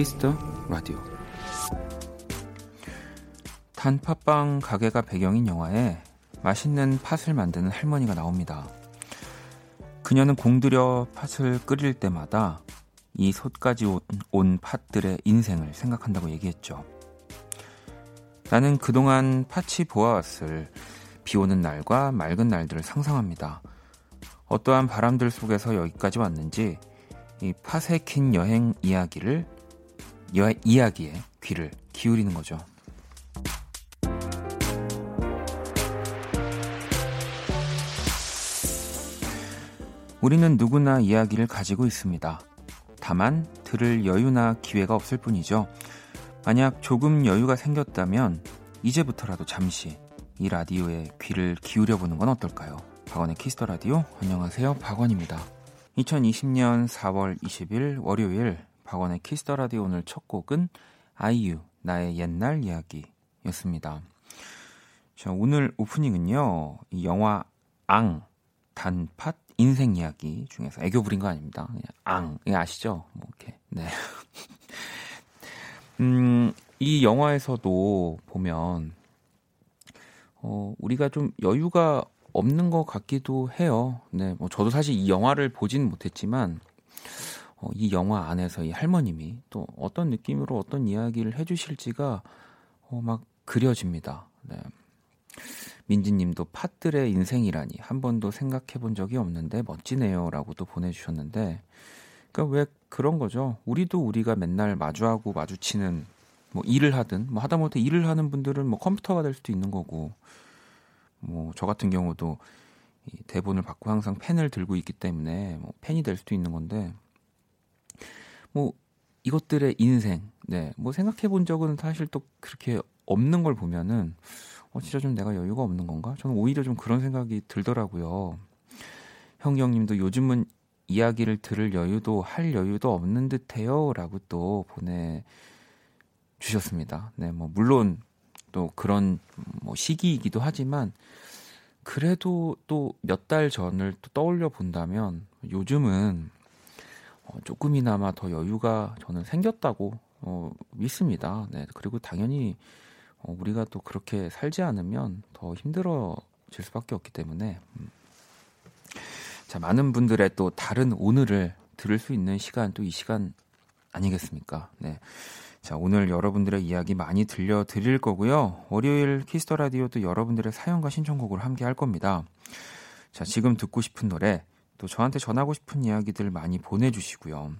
Kiss the Radio 단팥빵 가게가 배경인 영화에 맛있는 팥을 만드는 할머니가 나옵니다. 그녀는 공들여 팥을 끓일 때마다 이 솥까지 온, 온 팥들의 인생을 생각한다고 얘기했죠. 나는 그동안 팥이 보아왔을 비 오는 날과 맑은 날들을 상상합니다. 어떠한 바람들 속에서 여기까지 왔는지 이 팥에 킨 여행 이야기를 여, 이야기에 귀를 기울이는 거죠. 우리는 누구나 이야기를 가지고 있습니다. 다만 들을 여유나 기회가 없을 뿐이죠. 만약 조금 여유가 생겼다면 이제부터라도 잠시 이 라디오에 귀를 기울여 보는 건 어떨까요? 박원의 Kiss the Radio 안녕하세요. 박원입니다. 2020년 4월 20일 월요일 박원의 Kiss the Radio 오늘 첫 곡은 아이유 나의 옛날 이야기였습니다. 자, 오늘 오프닝은요. 이 영화 앙 단팥 인생 이야기 중에서 애교 부린 거 아닙니다. 앙, 예, 아시죠? 뭐 이렇게. 네. 음, 이 영화에서도 보면 어, 우리가 좀 여유가 없는 것 같기도 해요. 네, 뭐 저도 사실 이 영화를 보진 못했지만 어, 이 영화 안에서 이 할머님이 또 어떤 느낌으로 어떤 이야기를 해주실지가 어, 막 그려집니다. 네. 민지님도 팥들의 인생이라니 한 번도 생각해 본 적이 없는데 멋지네요라고 도 보내주셨는데 그러니까 왜 그런 거죠. 우리도 우리가 맨날 마주하고 마주치는 뭐 일을 하든 뭐 하다못해 일을 하는 분들은 뭐 컴퓨터가 될 수도 있는 거고 뭐 저 같은 경우도 이 대본을 받고 항상 펜을 들고 있기 때문에 뭐 펜이 될 수도 있는 건데 뭐 이것들의 인생 네 뭐 생각해 본 적은 사실 또 그렇게 없는 걸 보면은 어, 진짜 좀 내가 여유가 없는 건가? 저는 오히려 좀 그런 생각이 들더라고요. 형경님도 요즘은 이야기를 들을 여유도 할 여유도 없는 듯해요라고 또 보내 주셨습니다. 네, 뭐 물론 또 그런 뭐 시기이기도 하지만 그래도 또 몇 달 전을 또 떠올려 본다면 요즘은 어, 조금이나마 더 여유가 저는 생겼다고 어, 믿습니다. 네, 그리고 당연히 어, 우리가 또 그렇게 살지 않으면 더 힘들어질 수밖에 없기 때문에 음. 자 많은 분들의 또 다른 오늘을 들을 수 있는 시간 또 이 시간 아니겠습니까? 네. 자, 오늘 여러분들의 이야기 많이 들려드릴 거고요. 월요일 Kiss the Radio도 여러분들의 사연과 신청곡을 함께 할 겁니다. 자, 지금 듣고 싶은 노래, 또 저한테 전하고 싶은 이야기들 많이 보내주시고요.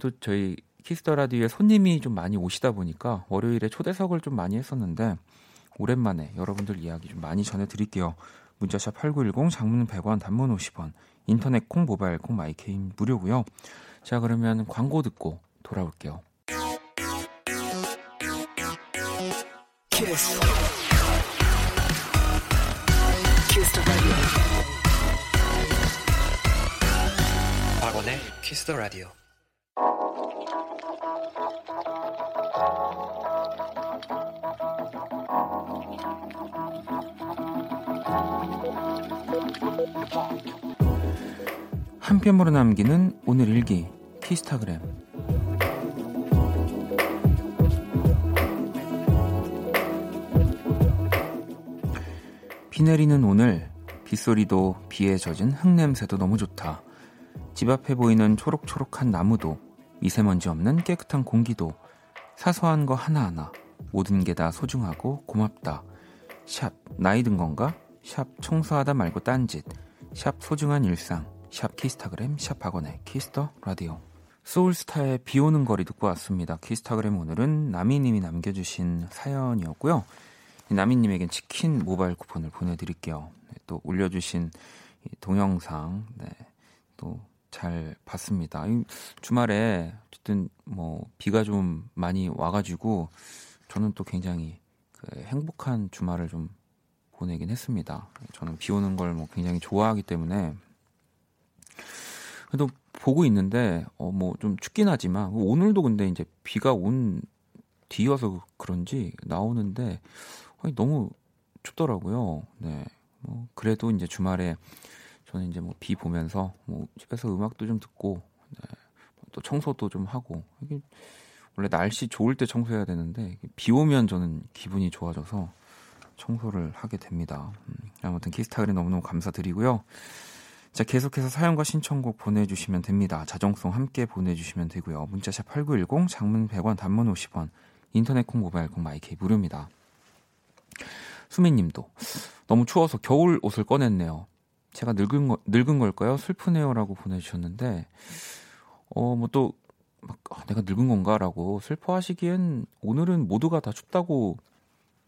또 저희 Kiss the Radio에 손님이 좀 많이 오시다 보니까 월요일에 초대석을 좀 많이 했었는데 오랜만에 여러분들 이야기 좀 많이 전해드릴게요. 문자샵 8910 장문 100원 단문 50원 인터넷 콩 모바일 콩 My K는 무료고요. 자 그러면 광고 듣고 돌아올게요. 키스. 키스 박원의 Kiss the Radio 한 뼘으로 남기는 오늘 일기 키스타그램 비 내리는 오늘 빗소리도 비에 젖은 흙냄새도 너무 좋다. 집 앞에 보이는 초록초록한 나무도 미세먼지 없는 깨끗한 공기도 사소한 거 하나하나 모든 게 다 소중하고 고맙다. 샵 나이 든 건가? 샵 청소하다 말고 딴짓 샵 소중한 일상 샵 키스타그램 샵 박원의 Kiss the Radio 소울스타의 비 오는 거리 듣고 왔습니다. 키스타그램 오늘은 나미님이 남겨주신 사연이었고요. 나미님에겐 치킨 모바일 쿠폰을 보내드릴게요. 네, 또 올려주신 동영상 네, 또 잘 봤습니다. 주말에 어쨌든 뭐 비가 좀 많이 와가지고 저는 또 굉장히 그 행복한 주말을 좀 보내긴 했습니다. 저는 비 오는 걸 뭐 굉장히 좋아하기 때문에 그래도 보고 있는데 어 뭐 좀 춥긴 하지만 오늘도 근데 이제 비가 온 뒤여서 그런지 나오는데 너무 춥더라고요. 네. 뭐 그래도 이제 주말에 저는 이제 뭐 비 보면서 뭐 집에서 음악도 좀 듣고 네, 또 청소도 좀 하고 이게 원래 날씨 좋을 때 청소해야 되는데 비 오면 저는 기분이 좋아져서 청소를 하게 됩니다. 음, 아무튼 키스타그램 너무너무 감사드리고요. 자, 계속해서 사연과 신청곡 보내주시면 됩니다. 자정송 함께 보내주시면 되고요. 문자샵 8910, 장문 100원, 단문 50원, 인터넷 콩, 모바일 콩, 마이케이 무료입니다. 수민님도 너무 추워서 겨울 옷을 꺼냈네요. 제가 늙은 거, 늙은 걸까요? 슬프네요라고 보내주셨는데 어 뭐 또 막 아, 내가 늙은 건가라고 슬퍼하시기엔 오늘은 모두가 다 춥다고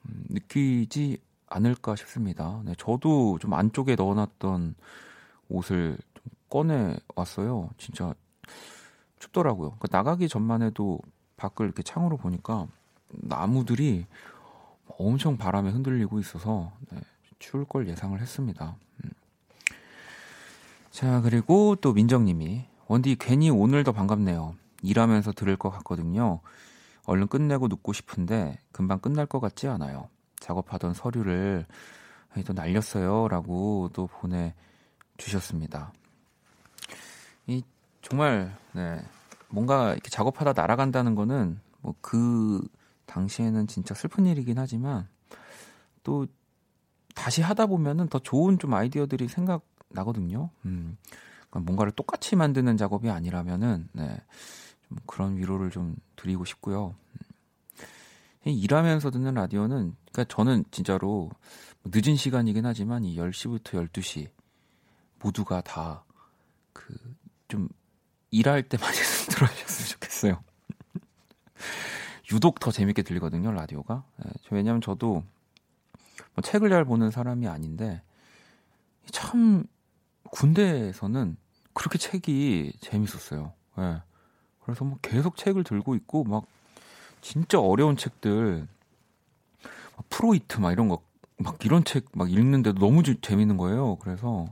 음, 느끼지 않을까 싶습니다. 네, 저도 좀 안쪽에 넣어놨던 옷을 좀 꺼내 왔어요. 진짜 춥더라고요. 그러니까 나가기 전만 해도 밖을 이렇게 창으로 보니까 나무들이 엄청 바람에 흔들리고 있어서 네, 추울 걸 예상을 했습니다. 음. 자 그리고 또 민정님이 원디 괜히 오늘 더 반갑네요. 일하면서 들을 것 같거든요. 얼른 끝내고 눕고 싶은데 금방 끝날 것 같지 않아요. 작업하던 서류를 또 날렸어요. 라고 또 보내 주셨습니다. 이, 정말, 네. 뭔가 이렇게 작업하다 날아간다는 거는 뭐 그 당시에는 진짜 슬픈 일이긴 하지만 또 다시 하다 보면은 더 좋은 좀 아이디어들이 생각 나거든요. 음. 그러니까 뭔가를 똑같이 만드는 작업이 아니라면은, 네. 좀 그런 위로를 좀 드리고 싶고요. 일하면서 듣는 라디오는 그러니까 저는 진짜로 늦은 시간이긴 하지만 이 10시부터 12시 모두가 다 그 좀 일할 때 많이 들어주셨으면 좋겠어요. 유독 더 재밌게 들리거든요, 라디오가. 네, 왜냐면 저도 뭐 책을 잘 보는 사람이 아닌데 참 군대에서는 그렇게 책이 재밌었어요. 네. 그래서 뭐 계속 책을 들고 있고 막 진짜 어려운 책들 프로이트 막 이런 거 막 이런 책 막 읽는데도 너무 재밌는 거예요. 그래서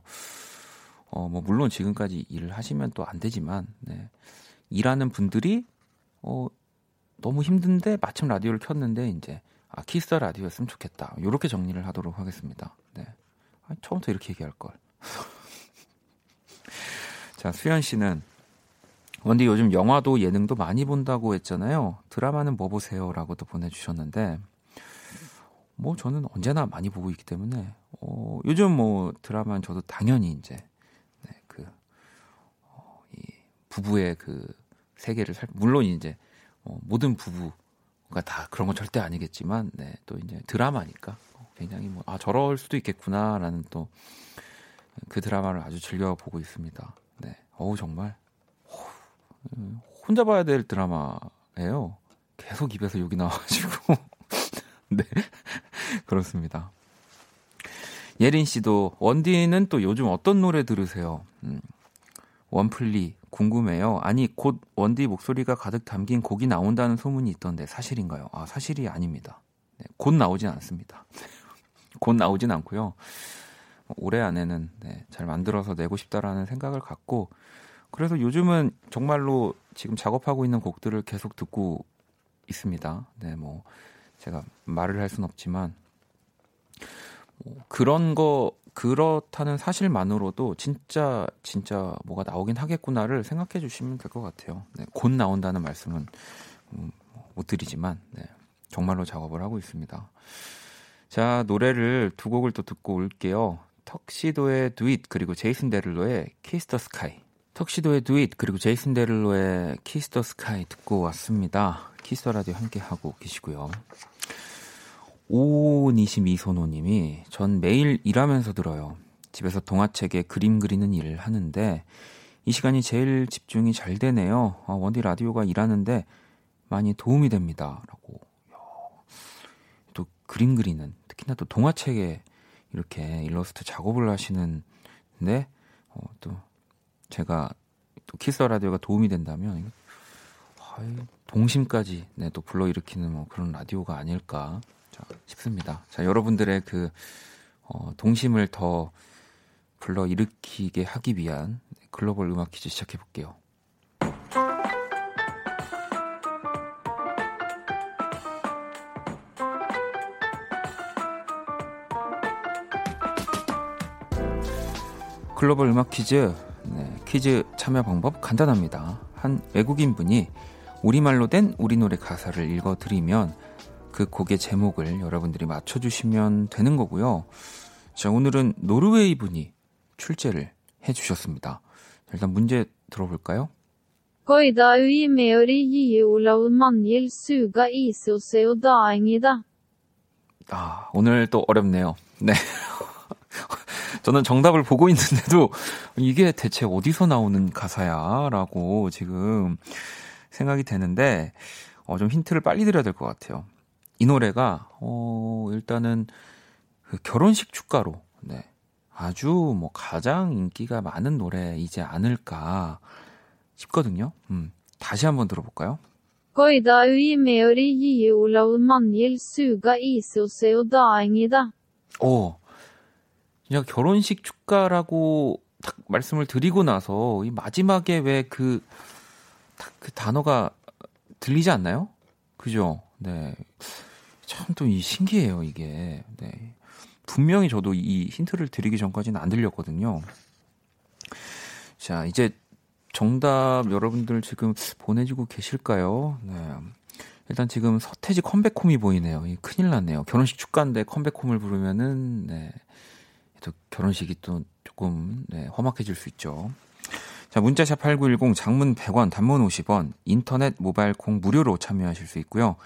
어 뭐 물론 지금까지 일을 하시면 또 안 되지만 네. 일하는 분들이 어 너무 힘든데 마침 라디오를 켰는데 이제 아 키스 라디오였으면 좋겠다. 이렇게 정리를 하도록 하겠습니다. 네. 아, 처음부터 이렇게 얘기할 걸. 자 수현 씨는 원디 요즘 영화도 예능도 많이 본다고 했잖아요. 드라마는 뭐 보세요?라고도 보내 주셨는데 뭐 저는 언제나 많이 보고 있기 때문에 어, 요즘 뭐 드라마는 저도 당연히 이제 네, 그 어, 이 부부의 그 세계를 살 물론 이제 어, 모든 부부가 다 그런 건 절대 아니겠지만 네, 또 이제 드라마니까 굉장히 뭐 아 저럴 수도 있겠구나라는 또 그 드라마를 아주 즐겨 보고 있습니다. 네, 어우 정말 혼자 봐야 될 드라마예요. 계속 입에서 욕이 나와가지고. 네. 그렇습니다. 예린 씨도 원디는 또 요즘 어떤 노래 들으세요? 음, 원플리 궁금해요. 아니 곧 원디 목소리가 가득 담긴 곡이 나온다는 소문이 있던데 사실인가요? 아 사실이 아닙니다. 네, 곧 나오진 않습니다. 곧 나오진 않고요. 올해 안에는 네, 잘 만들어서 내고 싶다라는 생각을 갖고 그래서 요즘은 정말로 지금 작업하고 있는 곡들을 계속 듣고 있습니다. 네, 뭐 제가 말을 할 수는 없지만 뭐 그런 거 그렇다는 사실만으로도 진짜 진짜 뭐가 나오긴 하겠구나를 생각해 주시면 될 것 같아요. 네, 곧 나온다는 말씀은 음, 못 드리지만 네, 정말로 작업을 하고 있습니다. 자 노래를 두 곡을 또 듣고 올게요. 턱시도의 Do It 그리고 제이슨 데를로의 Kiss the Sky Tuxedo의 Do It 그리고 제이슨 데를로의 Kiss the Sky 듣고 왔습니다. Kiss the Radio 함께 하고 계시고요. 오니시 미소노님이 전 매일 일하면서 들어요. 집에서 동화책에 그림 그리는 일을 하는데 이 시간이 제일 집중이 잘 되네요. 아, 원디 라디오가 일하는데 많이 도움이 됩니다. 라고. 또 그림 그리는 특히나 또 동화책에 이렇게 일러스트 작업을 하시는데 어, 또 제가 또 키스 라디오가 도움이 된다면 동심까지 네, 또 불러일으키는 뭐 그런 라디오가 아닐까 자, 싶습니다. 자, 여러분들의 그 어, 동심을 더 불러일으키게 하기 위한 글로벌 음악 퀴즈 시작해 볼게요. 글로벌 음악 퀴즈. 네, 퀴즈 참여 방법 간단합니다. 한 외국인 분이 우리말로 된 우리 노래 가사를 읽어드리면 그 곡의 제목을 여러분들이 맞춰주시면 되는 거고요. 자, 오늘은 노르웨이 분이 출제를 해주셨습니다. 일단 문제 들어볼까요? Goida uimeori jiolav manjil suga isoseo daengida. 아, 오늘 또 어렵네요. 네. 저는 정답을 보고 있는데도 이게 대체 어디서 나오는 가사야? 라고 지금 생각이 되는데, 어, 좀 힌트를 빨리 드려야 될 것 같아요. 이 노래가, 어, 일단은 그 결혼식 축가로, 네. 아주 뭐 가장 인기가 많은 노래이지 않을까 싶거든요. 음, 다시 한번 들어볼까요? Goida uimeori jiolav manjil suga daengida. 오, 그냥 결혼식 축가라고 딱 말씀을 드리고 나서 이 마지막에 왜그그 단어가 들리지 않나요? 그죠? 네. 참 또 이 신기해요, 이게. 네. 분명히 저도 이 힌트를 드리기 전까지는 안 들렸거든요. 자, 이제 정답 여러분들 지금 보내주고 계실까요? 네. 일단 지금 서태지 컴백홈이 보이네요. 이 큰일 났네요. 결혼식 축가인데 컴백홈을 부르면은, 네. 또 결혼식이 또 조금, 네, 험악해질 수 있죠. 자, 문자샵 8910 장문 100원, 단문 50원, 인터넷 모바일 콩 무료로 참여하실 수 있고요.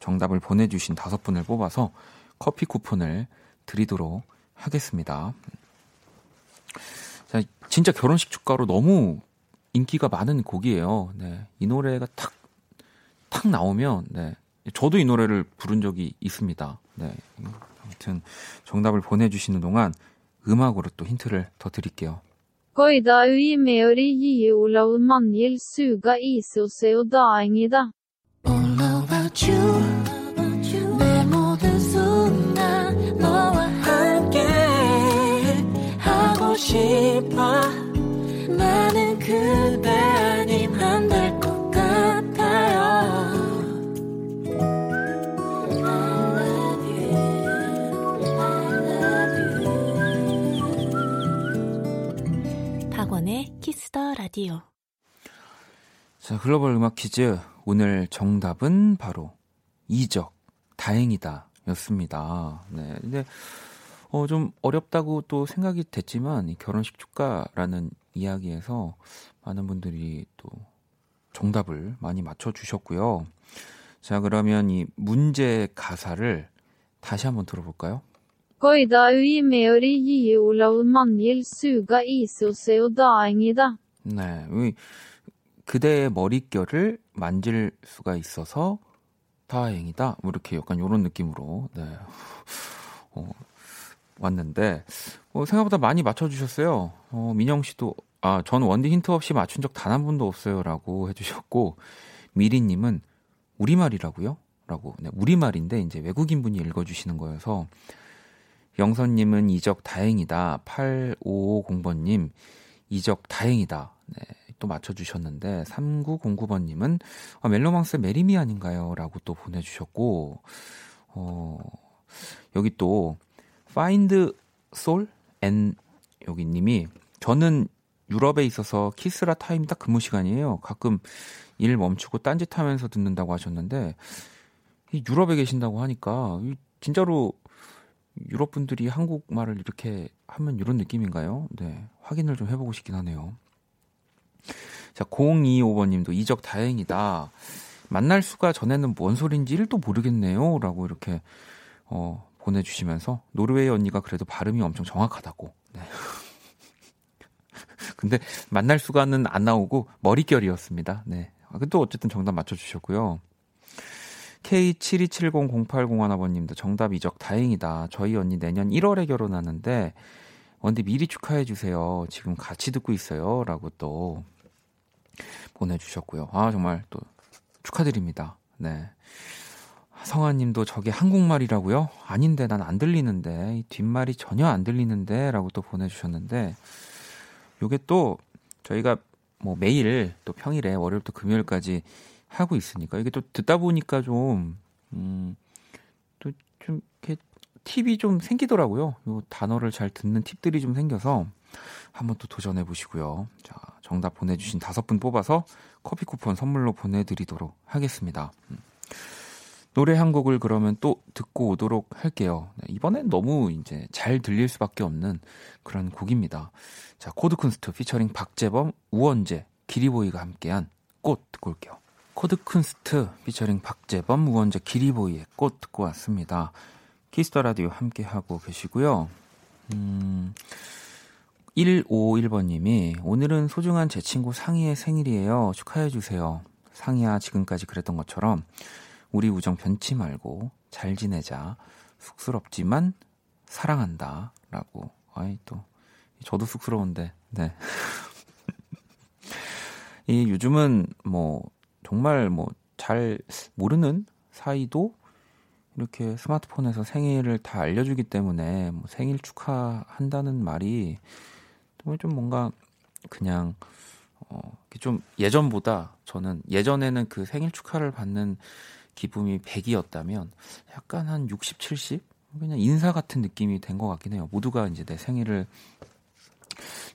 정답을 보내 주신 다섯 분을 뽑아서 커피 쿠폰을 드리도록 하겠습니다. 자, 진짜 결혼식 축가로 너무 인기가 많은 곡이에요. 네. 이 노래가 탁, 탁 나오면, 네. 저도 이 노래를 부른 적이 있습니다. 네. 아무튼 정답을 보내주시는 동안 음악으로 또 힌트를 더 드릴게요. 싶어 키스더 라디오 자, 글로벌 음악 퀴즈. 오늘 정답은 바로 이적, 다행이다 였습니다. 네. 근데, 어, 좀 어렵다고 또 생각이 됐지만, 이 결혼식 축가라는 이야기에서 많은 분들이 또 정답을 많이 맞춰주셨고요. 자, 그러면 이 문제 가사를 다시 한번 들어볼까요? Goida uimeori jiolav manjil suga isoseo daengida. 네. 이 그대의 머릿결을 만질 수가 있어서 다행이다. 뭐 이렇게 약간 이런 느낌으로 네. 어, 왔는데 어, 생각보다 많이 맞춰주셨어요. 어, 민영 씨도 아, 전 원디 힌트 없이 맞춘 적 단 한 번도 없어요라고 해주셨고 미리님은 우리말이라고요? 라고 네, 우리말인데 이제 외국인 분이 읽어주시는 거여서 영선님은 이적 다행이다. 8550번님 이적 다행이다. 네, 또 맞춰주셨는데 3909번님은 아, 멜로망스 Marry Me 아닌가요? 라고 또 보내주셨고 어, 여기 또 Find Soul and 여기 님이 저는 유럽에 있어서 키스라 타임이 딱 근무 시간이에요. 가끔 일 멈추고 딴짓 하면서 듣는다고 하셨는데 이 유럽에 계신다고 하니까 이 진짜로 유럽 분들이 한국말을 이렇게 하면 이런 느낌인가요? 네, 확인을 좀 해보고 싶긴 하네요. 자, 025번님도 이적 다행이다. 만날 수가 전에는 뭔 소린지 1도 모르겠네요. 라고 이렇게, 어, 보내주시면서, 노르웨이 언니가 그래도 발음이 엄청 정확하다고. 네. 근데 만날 수가는 안 나오고 머릿결이었습니다. 네. 아, 또 어쨌든 정답 맞춰주셨고요. K72700801번님도 정답 이적 다행이다. 저희 언니 내년 1월에 결혼하는데, 언니 미리 축하해 주세요. 지금 같이 듣고 있어요. 라고 또 보내주셨고요. 아, 정말 또 축하드립니다. 네. 성아님도 저게 한국말이라고요? 아닌데 난 안 들리는데 이 뒷말이 전혀 안 들리는데라고 또 보내주셨는데 요게 또 저희가 뭐 매일 또 평일에 월요일부터 금요일까지 하고 있으니까 이게 또 듣다 보니까 좀 음, 또 좀 이렇게 팁이 좀 생기더라고요. 요 단어를 잘 듣는 팁들이 좀 생겨서 한번 또 도전해 보시고요. 자, 정답 보내주신 다섯 분 뽑아서 커피 쿠폰 선물로 보내드리도록 하겠습니다. 음. 노래 한 곡을 그러면 또 듣고 오도록 할게요. 네, 이번엔 너무 이제 잘 들릴 수밖에 없는 그런 곡입니다. 자, 코드쿤스트 피처링 박재범, 우원재, 기리보이가 함께한 꽃 듣고 올게요. 코드쿤스트 피처링 박재범, 우원재, 기리보이의 꽃 듣고 왔습니다. Kiss the Radio 함께 하고 계시고요. 음, 151번님이 오늘은 소중한 제 친구 상희의 생일이에요. 축하해 주세요. 상희야, 지금까지 그랬던 것처럼 우리 우정 변치 말고 잘 지내자. 쑥스럽지만 사랑한다. 라고. 아이, 또, 저도 쑥스러운데, 네. 이 요즘은 뭐, 정말 뭐, 잘 모르는 사이도 이렇게 스마트폰에서 생일을 다 알려주기 때문에 뭐 생일 축하한다는 말이 좀 뭔가 그냥 어, 좀 예전보다 저는 예전에는 그 생일 축하를 받는 기분이 100이었다면 약간 한 60, 70? 그냥 인사 같은 느낌이 된 것 같긴 해요. 모두가 이제 내 생일을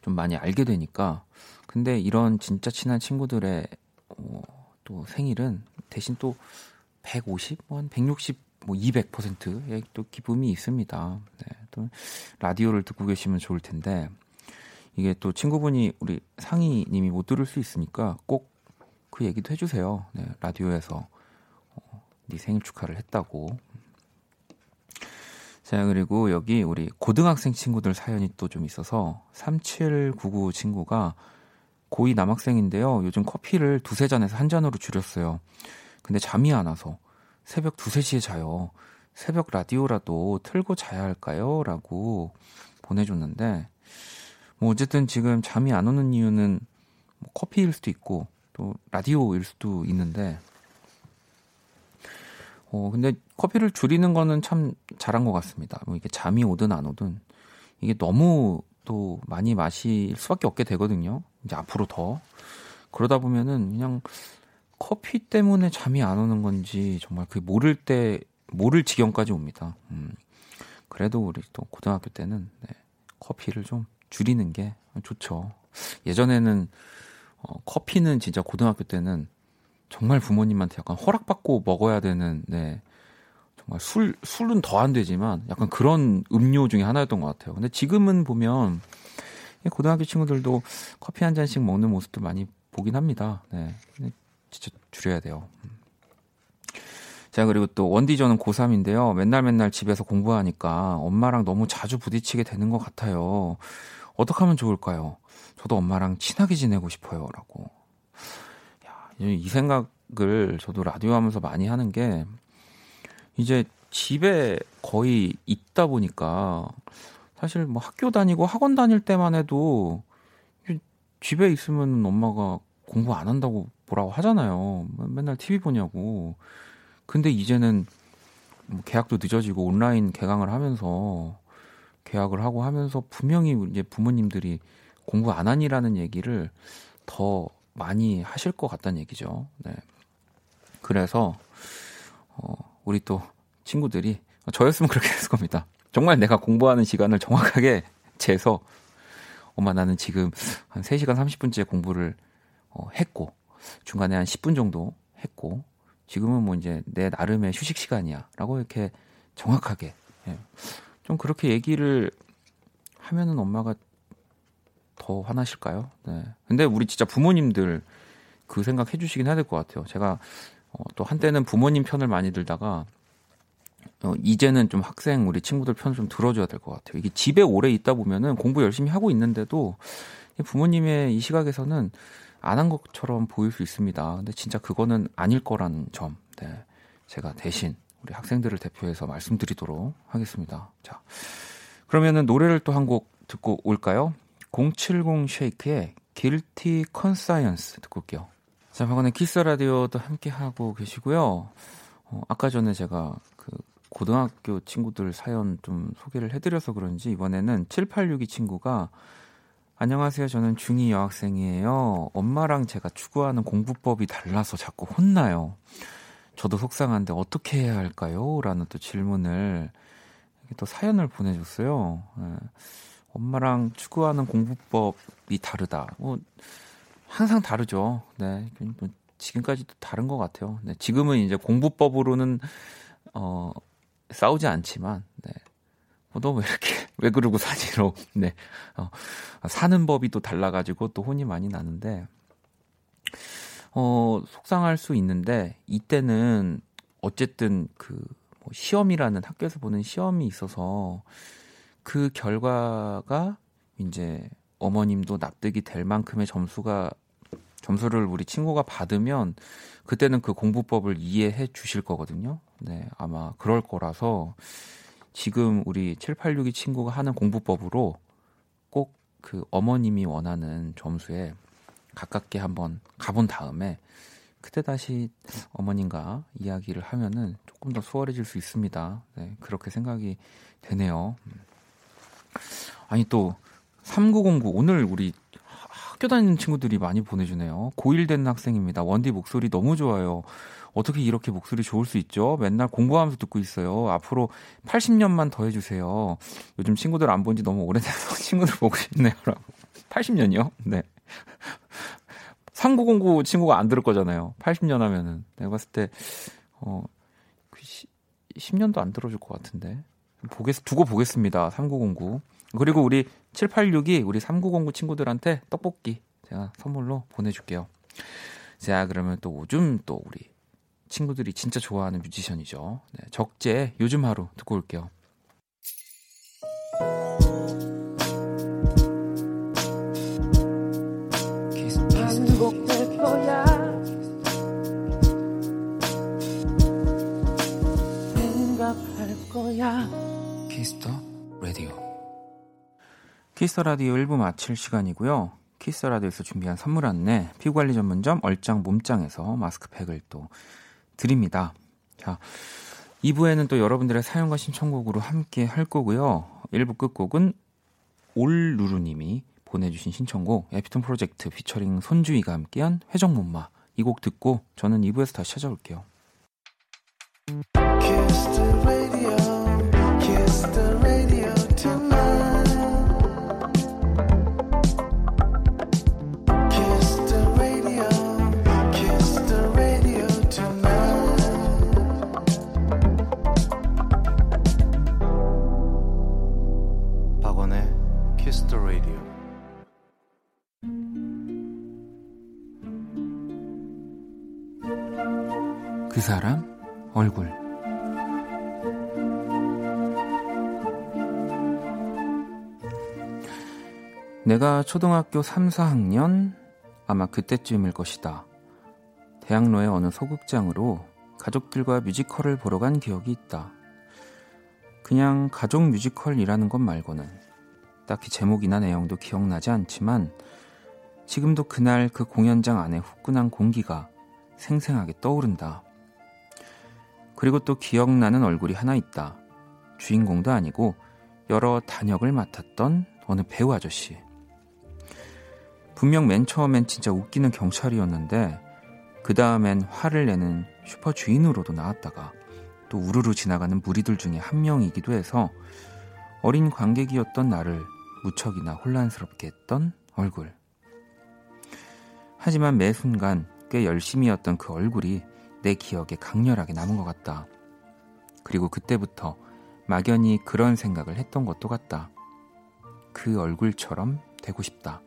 좀 많이 알게 되니까. 근데 이런 진짜 친한 친구들의 어, 또 생일은 대신 또 150, 한 160, 뭐 200%의 또 기쁨이 있습니다. 네, 또 라디오를 듣고 계시면 좋을 텐데 이게 또 친구분이 우리 상희님이 못 들을 수 있으니까 꼭 그 얘기도 해주세요. 네, 라디오에서 네 생일 축하를 했다고. 자, 그리고 여기 우리 고등학생 친구들 사연이 또 좀 있어서 3799 친구가 고2 남학생인데요. 요즘 커피를 두세 잔에서 한 잔으로 줄였어요. 근데 잠이 안 와서 새벽 두세 시에 자요. 새벽 라디오라도 틀고 자야 할까요? 라고 보내줬는데, 뭐 어쨌든 지금 잠이 안 오는 이유는 뭐 커피일 수도 있고, 또 라디오일 수도 있는데, 어, 근데 커피를 줄이는 거는 참 잘한 것 같습니다. 뭐 이게 잠이 오든 안 오든 이게 너무 또 많이 마실 수밖에 없게 되거든요. 이제 앞으로 더. 그러다 보면은 그냥 커피 때문에 잠이 안 오는 건지 정말 그 모를 때, 모를 지경까지 옵니다. 음. 그래도 우리 또 고등학교 때는 네, 커피를 좀 줄이는 게 좋죠. 예전에는 어, 커피는 진짜 고등학교 때는 정말 부모님한테 약간 허락받고 먹어야 되는 네. 정말 술 술은 더 안 되지만 약간 그런 음료 중에 하나였던 것 같아요. 근데 지금은 보면 고등학교 친구들도 커피 한 잔씩 먹는 모습도 많이 보긴 합니다. 네. 진짜 줄여야 돼요. 음. 자, 그리고 또 원디 저는 고3인데요. 맨날 맨날 집에서 공부하니까 엄마랑 너무 자주 부딪히게 되는 것 같아요. 어떻게 하면 좋을까요? 저도 엄마랑 친하게 지내고 싶어요. 라고. 이 생각을 저도 라디오 하면서 많이 하는 게 이제 집에 거의 있다 보니까 사실 뭐 학교 다니고 학원 다닐 때만 해도 집에 있으면 엄마가 공부 안 한다고 뭐라고 하잖아요. 맨날 TV 보냐고. 근데 이제는 뭐 계약도 늦어지고 온라인 개강을 하면서 계약을 하고 하면서 분명히 이제 부모님들이 공부 안 하니라는 얘기를 더 많이 하실 것 같다는 얘기죠. 네. 그래서 어, 우리 또 친구들이 저였으면 그렇게 했을 겁니다. 정말 내가 공부하는 시간을 정확하게 재서 엄마 나는 지금 한 3시간 30분째 공부를 어, 했고 중간에 한 10분 정도 했고 지금은 뭐 이제 내 나름의 휴식 시간이야라고 이렇게 정확하게 예. 좀 그렇게 얘기를 하면은 엄마가 더 화나실까요? 네. 근데 우리 진짜 부모님들 그 생각 해주시긴 해야 될 것 같아요. 제가 어, 또 한때는 부모님 편을 많이 들다가 어, 이제는 좀 학생 우리 친구들 편을 좀 들어줘야 될 것 같아요. 이게 집에 오래 있다 보면은 공부 열심히 하고 있는데도 부모님의 이 시각에서는 안 한 것처럼 보일 수 있습니다. 근데 진짜 그거는 아닐 거라는 점, 네. 제가 대신 우리 학생들을 대표해서 말씀드리도록 하겠습니다. 자, 그러면은 노래를 또 한 곡 듣고 올까요? 070 쉐이크의 Guilty Conscience 듣고 올게요. 자, 박원의 키스 라디오도 함께 하고 계시고요. 어, 아까 전에 제가 그 고등학교 친구들 사연 좀 소개를 해드려서 그런지 이번에는 7862 친구가 안녕하세요. 저는 중2 여학생이에요. 엄마랑 제가 추구하는 공부법이 달라서 자꾸 혼나요. 저도 속상한데 어떻게 해야 할까요? 라는 또 질문을 또 사연을 보내줬어요. 네. 엄마랑 추구하는 공부법이 다르다. 뭐 항상 다르죠. 네, 뭐 지금까지도 다른 것 같아요. 네, 지금은 이제 공부법으로는 어 싸우지 않지만, 네. 뭐 너무 이렇게 왜 그러고 사지로 네 어, 사는 법이 또 달라가지고 또 혼이 많이 나는데 어 속상할 수 있는데 이때는 어쨌든 그 뭐 시험이라는 학교에서 보는 시험이 있어서 그 결과가 이제 어머님도 납득이 될 만큼의 점수가 점수를 우리 친구가 받으면 그때는 그 공부법을 이해해 주실 거거든요. 네, 아마 그럴 거라서 지금 우리 7862 친구가 하는 공부법으로 꼭 그 어머님이 원하는 점수에 가깝게 한번 가본 다음에 그때 다시 어머님과 이야기를 하면은 조금 더 수월해질 수 있습니다. 네, 그렇게 생각이 되네요. 아니 또 3909 오늘 우리 학교 다니는 친구들이 많이 보내주네요. 고1 된 학생입니다. 원디 목소리 너무 좋아요. 어떻게 이렇게 목소리 좋을 수 있죠? 맨날 공부하면서 듣고 있어요. 앞으로 80년만 더 해주세요. 요즘 친구들 안 본 지 너무 오래돼서 친구들 보고 싶네요. 라고. 80년이요? 네. 3909 친구가 안 들을 거잖아요. 80년 하면은. 내가 봤을 때, 어, 10년도 그안 들어줄 것 같은데. 보겠, 두고 보겠습니다. 3909. 그리고 우리 7862 우리 3909 친구들한테 떡볶이 제가 선물로 보내줄게요. 자, 그러면 또 요즘 또 우리 친구들이 진짜 좋아하는 뮤지션이죠. 네, 적재 요즘 하루 듣고 올게요. 반복될 거야. 생각할 거야. Kiss the Radio. Kiss the Radio 1부 마칠 시간이고요. 키스 라디오에서 준비한 선물 안내, 피부관리 전문점 얼짱 몸짱에서 마스크팩을 또 드립니다. 자, 2부에는 또 여러분들의 사연과 신청곡으로 함께 할 거고요. 1부 끝곡은 올루루님이 보내주신 신청곡 에피톤 프로젝트 피처링 손주희가 함께한 회전문마 이 곡 듣고 저는 2부에서 다시 찾아올게요. 그 사람 얼굴 내가 초등학교 3, 4학년 아마 그때쯤일 것이다. 대학로의 어느 소극장으로 가족들과 뮤지컬을 보러 간 기억이 있다. 그냥 가족 뮤지컬이라는 것 말고는 딱히 제목이나 내용도 기억나지 않지만 지금도 그날 그 공연장 안에 후끈한 공기가 생생하게 떠오른다. 그리고 또 기억나는 얼굴이 하나 있다. 주인공도 아니고 여러 단역을 맡았던 어느 배우 아저씨. 분명 맨 처음엔 진짜 웃기는 경찰이었는데 그 다음엔 화를 내는 슈퍼 주인으로도 나왔다가 또 우르르 지나가는 무리들 중에 한 명이기도 해서 어린 관객이었던 나를 무척이나 혼란스럽게 했던 얼굴. 하지만 매 순간 꽤 열심히였던 그 얼굴이 내 기억에 강렬하게 남은 것 같다. 그리고 그때부터 막연히 그런 생각을 했던 것도 같다. 그 얼굴처럼 되고 싶다.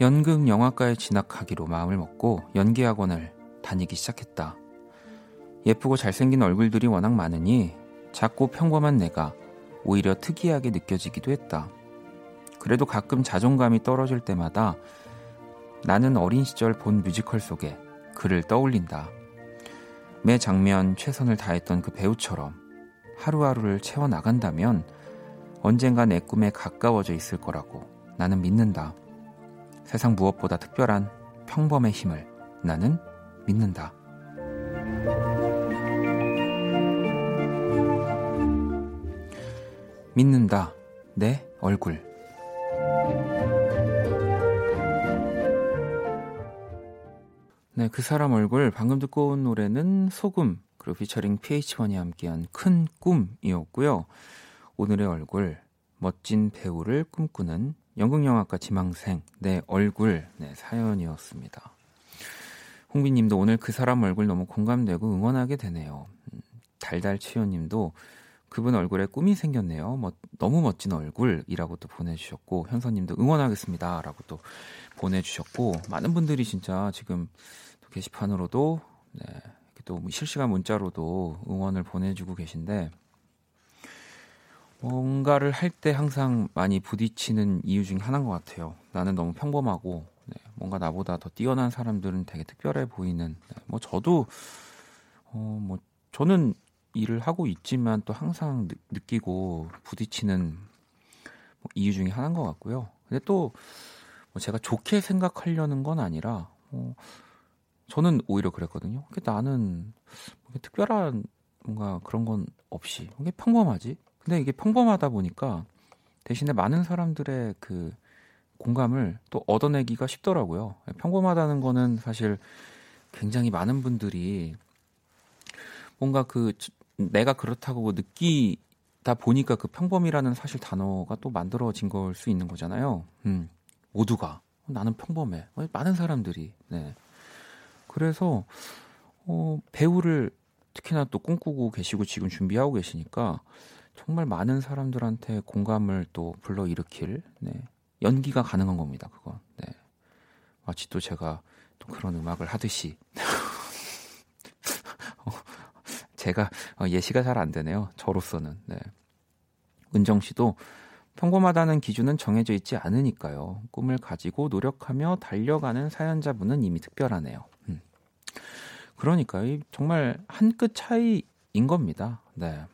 연극 영화과에 진학하기로 마음을 먹고 연기학원을 다니기 시작했다. 예쁘고 잘생긴 얼굴들이 워낙 많으니 작고 평범한 내가 오히려 특이하게 느껴지기도 했다. 그래도 가끔 자존감이 떨어질 때마다 나는 어린 시절 본 뮤지컬 속에 그를 떠올린다. 매 장면 최선을 다했던 그 배우처럼 하루하루를 채워나간다면 언젠가 내 꿈에 가까워져 있을 거라고 나는 믿는다. 세상 무엇보다 특별한 평범의 힘을 나는 믿는다. 믿는다. 내 얼굴. 네, 그 사람 얼굴 방금 듣고 온 노래는 소금 그리고 피처링 PH1이 함께한 큰 꿈이었고요. 오늘의 얼굴 멋진 배우를 꿈꾸는 연극영화과 지망생 내 얼굴 네, 사연이었습니다. 홍비님도 오늘 그 사람 얼굴 너무 공감되고 응원하게 되네요. 음, 달달치요님도 그분 얼굴에 꿈이 생겼네요. 뭐 너무 멋진 얼굴이라고 또 보내주셨고 현서님도 응원하겠습니다라고 또 보내주셨고 많은 분들이 진짜 지금 또 게시판으로도 네, 또 실시간 문자로도 응원을 보내주고 계신데 뭔가를 할 때 항상 많이 부딪히는 이유 중에 하나인 것 같아요. 나는 너무 평범하고 네, 뭔가 나보다 더 뛰어난 사람들은 되게 특별해 보이는. 네, 뭐 저도 어, 뭐 저는 일을 하고 있지만 또 항상 느, 끼고 부딪히는 뭐 이유 중에 하나인 것 같고요. 근데 또 뭐 제가 좋게 생각하려는 건 아니라 어, 저는 오히려 그랬거든요. 나는 특별한 뭔가 그런 건 없이 이게 평범하지. 근데 이게 평범하다 보니까 대신에 많은 사람들의 그 공감을 또 얻어내기가 쉽더라고요. 평범하다는 거는 사실 굉장히 많은 분들이 뭔가 그 내가 그렇다고 느끼다 보니까 그 평범이라는 사실 단어가 또 만들어진 걸 수 있는 거잖아요. 음, 모두가 나는 평범해. 많은 사람들이 네. 그래서 어, 배우를 특히나 또 꿈꾸고 계시고 지금 준비하고 계시니까 정말 많은 사람들한테 공감을 또 불러일으킬 네, 연기가 가능한 겁니다. 그건 네. 마치 또 제가 또 그런 음악을 하듯이 어, 제가 어, 예시가 잘 안 되네요. 저로서는 네. 은정 씨도 평범하다는 기준은 정해져 있지 않으니까요. 꿈을 가지고 노력하며 달려가는 사연자분은 이미 특별하네요. 음. 그러니까 정말 한 끗 차이인 겁니다. 네.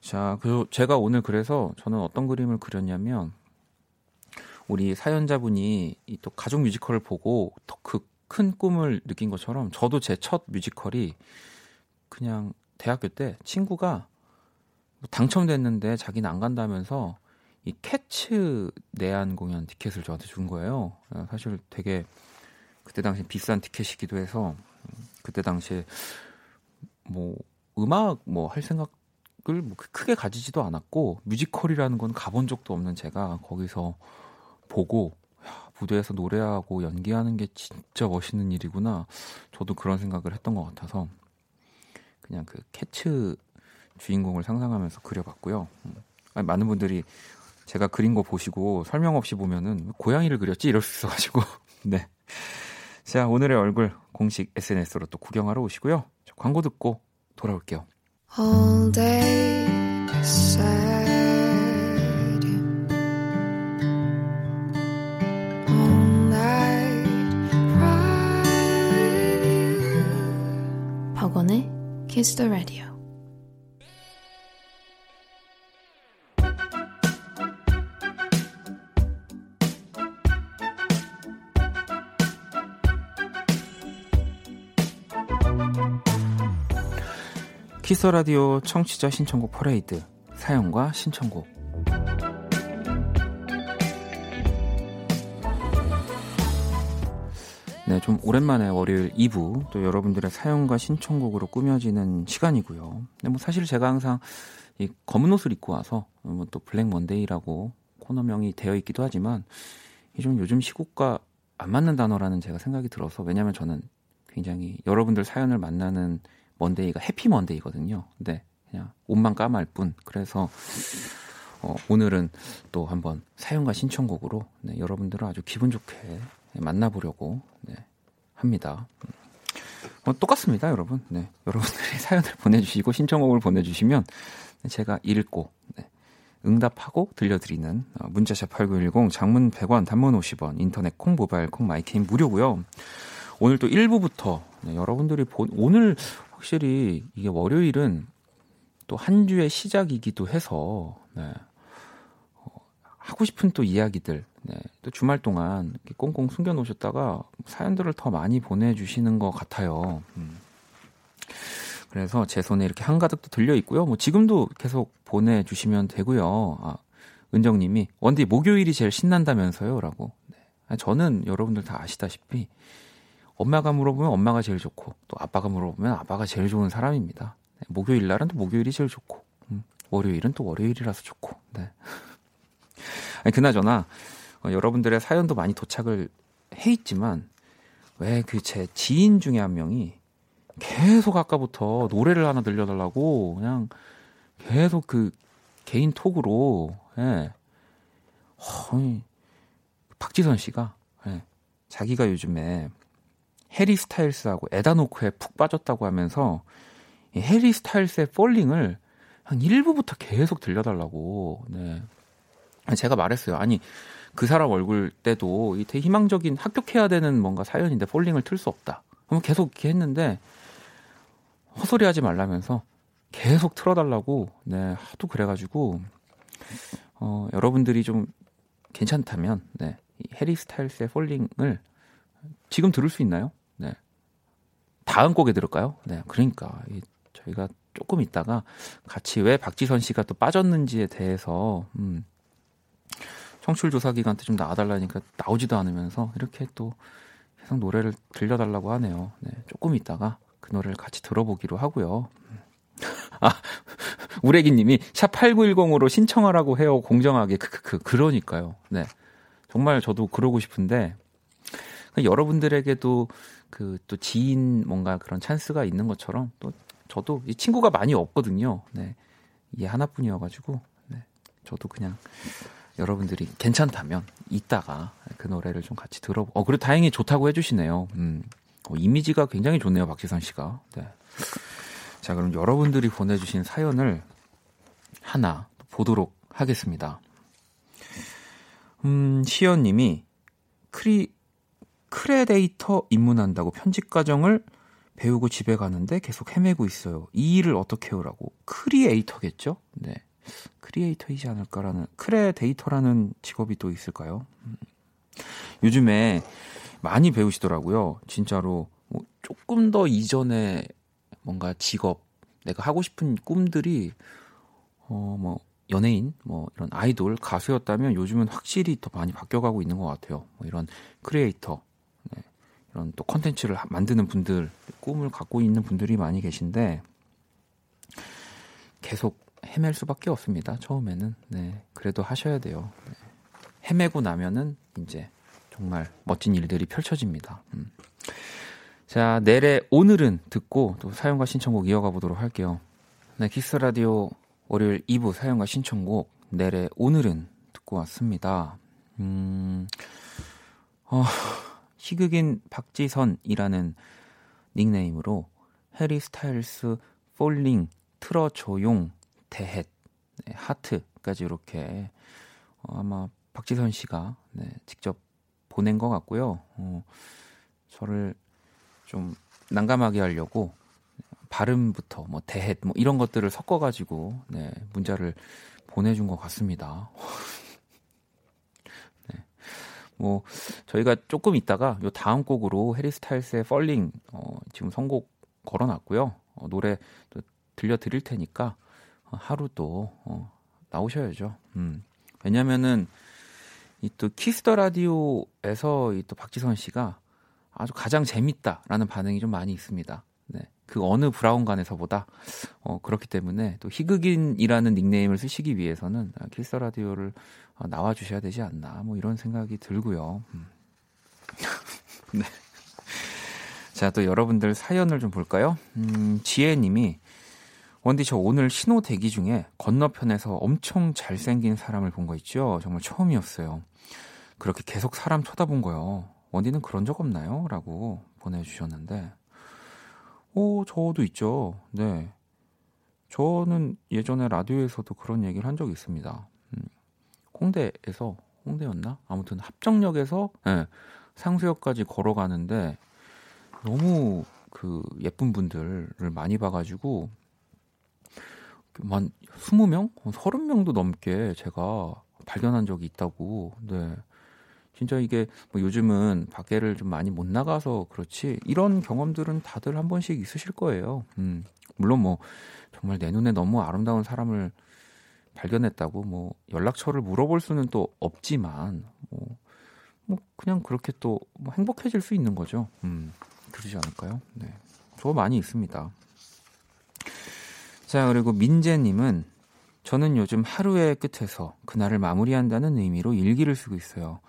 자, 그 제가 오늘 그래서 저는 어떤 그림을 그렸냐면 우리 사연자분이 이또 가족 뮤지컬을 보고 더 그 큰 꿈을 느낀 것처럼 저도 제 첫 뮤지컬이 그냥 대학교 때 친구가 뭐 당첨됐는데 자기는 안 간다면서 이 캐츠 내한 공연 티켓을 저한테 준 거예요. 사실 되게 그때 당시 비싼 티켓이기도 해서 그때 당시에 뭐 음악 뭐 할 생각을 뭐 크게 가지지도 않았고 뮤지컬이라는 건 가본 적도 없는 제가 거기서 보고 야, 무대에서 노래하고 연기하는 게 진짜 멋있는 일이구나. 저도 그런 생각을 했던 것 같아서 그냥 그 캐츠 주인공을 상상하면서 그려봤고요. 음. 아니, 많은 분들이 제가 그린 거 보시고 설명 없이 보면은 고양이를 그렸지 이럴 수 있어가지고 네. 자 오늘의 얼굴 공식 SNS로 또 구경하러 오시고요. 광고 듣고 돌아올게요. Kiss the Radio. 키스 라디오 청취자 신청곡 퍼레이드 사연과 신청곡 네, 좀 오랜만에 월요일 2부 또 여러분들의 사연과 신청곡으로 꾸며지는 시간이고요. 근데 뭐 사실 제가 항상 이 검은 옷을 입고 와서 뭐또 블랙 먼데이라고 코너명이 되어 있기도 하지만 이 좀 요즘 시국과 안 맞는 단어라는 제가 생각이 들어서 왜냐면 저는 굉장히 여러분들 사연을 만나는 먼데이가 해피 먼데이거든요. 근데 그냥 옷만 까말 뿐. 그래서 어, 오늘은 또 한번 사연과 신청곡으로 네, 여러분들을 아주 기분 좋게 만나보려고 네, 합니다. 뭐 똑같습니다, 여러분. 네, 여러분들이 사연을 보내주시고 신청곡을 보내주시면 제가 읽고 네, 응답하고 들려드리는 어, 문자샵 8910 장문 100원 단문 50원 인터넷 콩 모바일 콩 My K는 무료고요. 오늘 또 1부부터 네, 여러분들이 본 오늘 확실히 이게 월요일은 또 한 주의 시작이기도 해서 네, 어, 하고 싶은 또 이야기들 네, 또 주말 동안 꽁꽁 숨겨 놓으셨다가 사연들을 더 많이 보내주시는 것 같아요. 음. 그래서 제 손에 이렇게 한가득도 들려 있고요. 뭐 지금도 계속 보내주시면 되고요. 아, 은정님이 원디 목요일이 제일 신난다면서요라고. 네. 저는 여러분들 다 아시다시피 엄마가 물어보면 엄마가 제일 좋고 또 아빠가 물어보면 아빠가 제일 좋은 사람입니다. 네, 목요일 날은 또 목요일이 제일 좋고 음, 월요일은 또 월요일이라서 좋고. 네. 아니 그나저나 어, 여러분들의 사연도 많이 도착을 해 있지만 왜 그 제 지인 중에 한 명이 계속 아까부터 노래를 하나 들려달라고 그냥 계속 그 개인 톡으로 예. 허, 박지선 씨가 예. 자기가 요즘에 해리 스타일스하고 에다노크에 푹 빠졌다고 하면서 이 해리 스타일스의 Falling을 한 1부부터 계속 들려달라고. 네. 제가 말했어요. 아니 그 사람 얼굴 때도 되게 희망적인 합격해야 되는 뭔가 사연인데 Falling을 틀 수 없다. 그럼 계속 이렇게 했는데 헛소리 하지 말라면서 계속 틀어달라고 네 하도 그래가지고 어, 여러분들이 좀 괜찮다면 네, 이 해리 스타일스의 Falling을 지금 들을 수 있나요? 네. 다음 곡에 들을까요? 네. 그러니까 이, 저희가 조금 있다가 같이 왜 박지선 씨가 또 빠졌는지에 대해서 음, 청출 조사 기간 때 좀 나와달라니까 나오지도 않으면서 이렇게 또 계속 노래를 들려달라고 하네요. 네. 조금 있다가 그 노래를 같이 들어보기로 하고요. 아, 우레기 님이 샵 8910으로 신청하라고 해요. 공정하게. 그, 그, 그, 그러니까요. 네. 정말 저도 그러고 싶은데, 여러분들에게도 그 또 지인 뭔가 그런 찬스가 있는 것처럼 또 저도 이 친구가 많이 없거든요. 네. 이 하나뿐이어 가지고, 네. 저도 그냥 여러분들이 괜찮다면 이따가 그 노래를 좀 같이 들어보. 어, 그리고 다행히 좋다고 해주시네요. 음. 어, 이미지가 굉장히 좋네요, 박지선 씨가. 네. 자, 그럼 여러분들이 보내주신 사연을 하나 보도록 하겠습니다. 음, 시연님이 크리, 크레데이터 입문한다고 편집 과정을 배우고 집에 가는데 계속 헤매고 있어요. 이 일을 어떻게 해요라고. 크리에이터겠죠? 네. 크리에이터이지 않을까라는, 크레데이터라는 직업이 또 있을까요? 음. 요즘에 많이 배우시더라고요. 진짜로. 뭐 조금 더 이전에 뭔가 직업, 내가 하고 싶은 꿈들이, 어, 뭐, 연예인, 뭐, 이런 아이돌, 가수였다면 요즘은 확실히 더 많이 바뀌어가고 있는 것 같아요. 뭐 이런 크리에이터, 네, 이런 또 컨텐츠를 만드는 분들, 꿈을 갖고 있는 분들이 많이 계신데, 계속 헤맬 수밖에 없습니다. 처음에는. 네. 그래도 하셔야 돼요. 네. 헤매고 나면은 이제 정말 멋진 일들이 펼쳐집니다. 음. 자, 내래 오늘은 듣고 또 사연과 신청곡 이어가 보도록 할게요. 네, 키스 더 라디오 월요일 2부 사연과 신청곡 내래 오늘은 듣고 왔습니다. 음, 어, 희극인 박지선이라는 닉네임으로 해리 스타일스 Falling 틀어조용 대헷 네, 하트까지 이렇게 어, 아마 박지선 씨가 네, 직접 보낸 것 같고요. 어, 저를 좀 난감하게 하려고 발음부터 뭐 대헷 뭐 이런 것들을 섞어가지고 네, 문자를 보내준 것 같습니다. 네. 뭐 저희가 조금 있다가 요 다음 곡으로 해리 스타일스의 펄링 어, 지금 선곡 걸어놨고요. 어, 노래 또 들려드릴 테니까 어, 하루 또 어, 나오셔야죠. 음. 왜냐면은 이 또 키스 더 라디오에서 이 또 박지선 씨가 아주 가장 재밌다라는 반응이 좀 많이 있습니다. 네. 그 어느 브라운관에서보다 어, 그렇기 때문에 또 희극인이라는 닉네임을 쓰시기 위해서는 키스 더 라디오를 어, 나와 주셔야 되지 않나 뭐 이런 생각이 들고요. 음. 네. 자, 또 여러분들 사연을 좀 볼까요? 음, 지혜 님이 원디 저 오늘 신호 대기 중에 건너편에서 엄청 잘생긴 사람을 본 거 있죠? 정말 처음이었어요. 그렇게 계속 사람 쳐다본 거요. 원디는 그런 적 없나요? 라고 보내주셨는데, 오, 저도 있죠. 네. 저는 예전에 라디오에서도 그런 얘기를 한 적이 있습니다. 음, 홍대에서, 홍대였나? 아무튼 합정역에서, 네, 상수역까지 걸어가는데, 너무 그 예쁜 분들을 많이 봐가지고, 만 20명? 30명도 넘게 제가 발견한 적이 있다고, 네. 진짜 이게 뭐 요즘은 밖에를 좀 많이 못 나가서 그렇지 이런 경험들은 다들 한 번씩 있으실 거예요. 음, 물론 뭐 정말 내 눈에 너무 아름다운 사람을 발견했다고 뭐 연락처를 물어볼 수는 또 없지만 뭐 뭐 그냥 그렇게 또 뭐 행복해질 수 있는 거죠. 음, 그러지 않을까요? 네. 저 많이 있습니다. 자, 그리고 민재님은 저는 요즘 하루의 끝에서 그날을 마무리한다는 의미로 일기를 쓰고 있어요.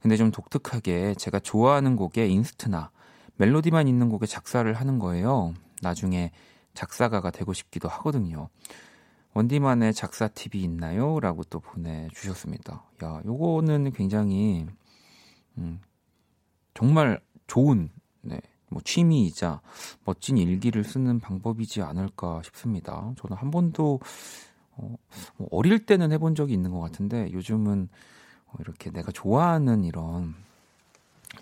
근데 좀 독특하게 제가 좋아하는 곡에 인스트나 멜로디만 있는 곡에 작사를 하는 거예요. 나중에 작사가가 되고 싶기도 하거든요. 원디만의 작사 팁이 있나요? 라고 또 보내주셨습니다. 야, 요거는 굉장히, 음, 정말 좋은, 네, 뭐 취미이자 멋진 일기를 쓰는 방법이지 않을까 싶습니다. 저는 한 번도 어, 뭐 어릴 때는 해본 적이 있는 것 같은데 요즘은 어, 이렇게 내가 좋아하는 이런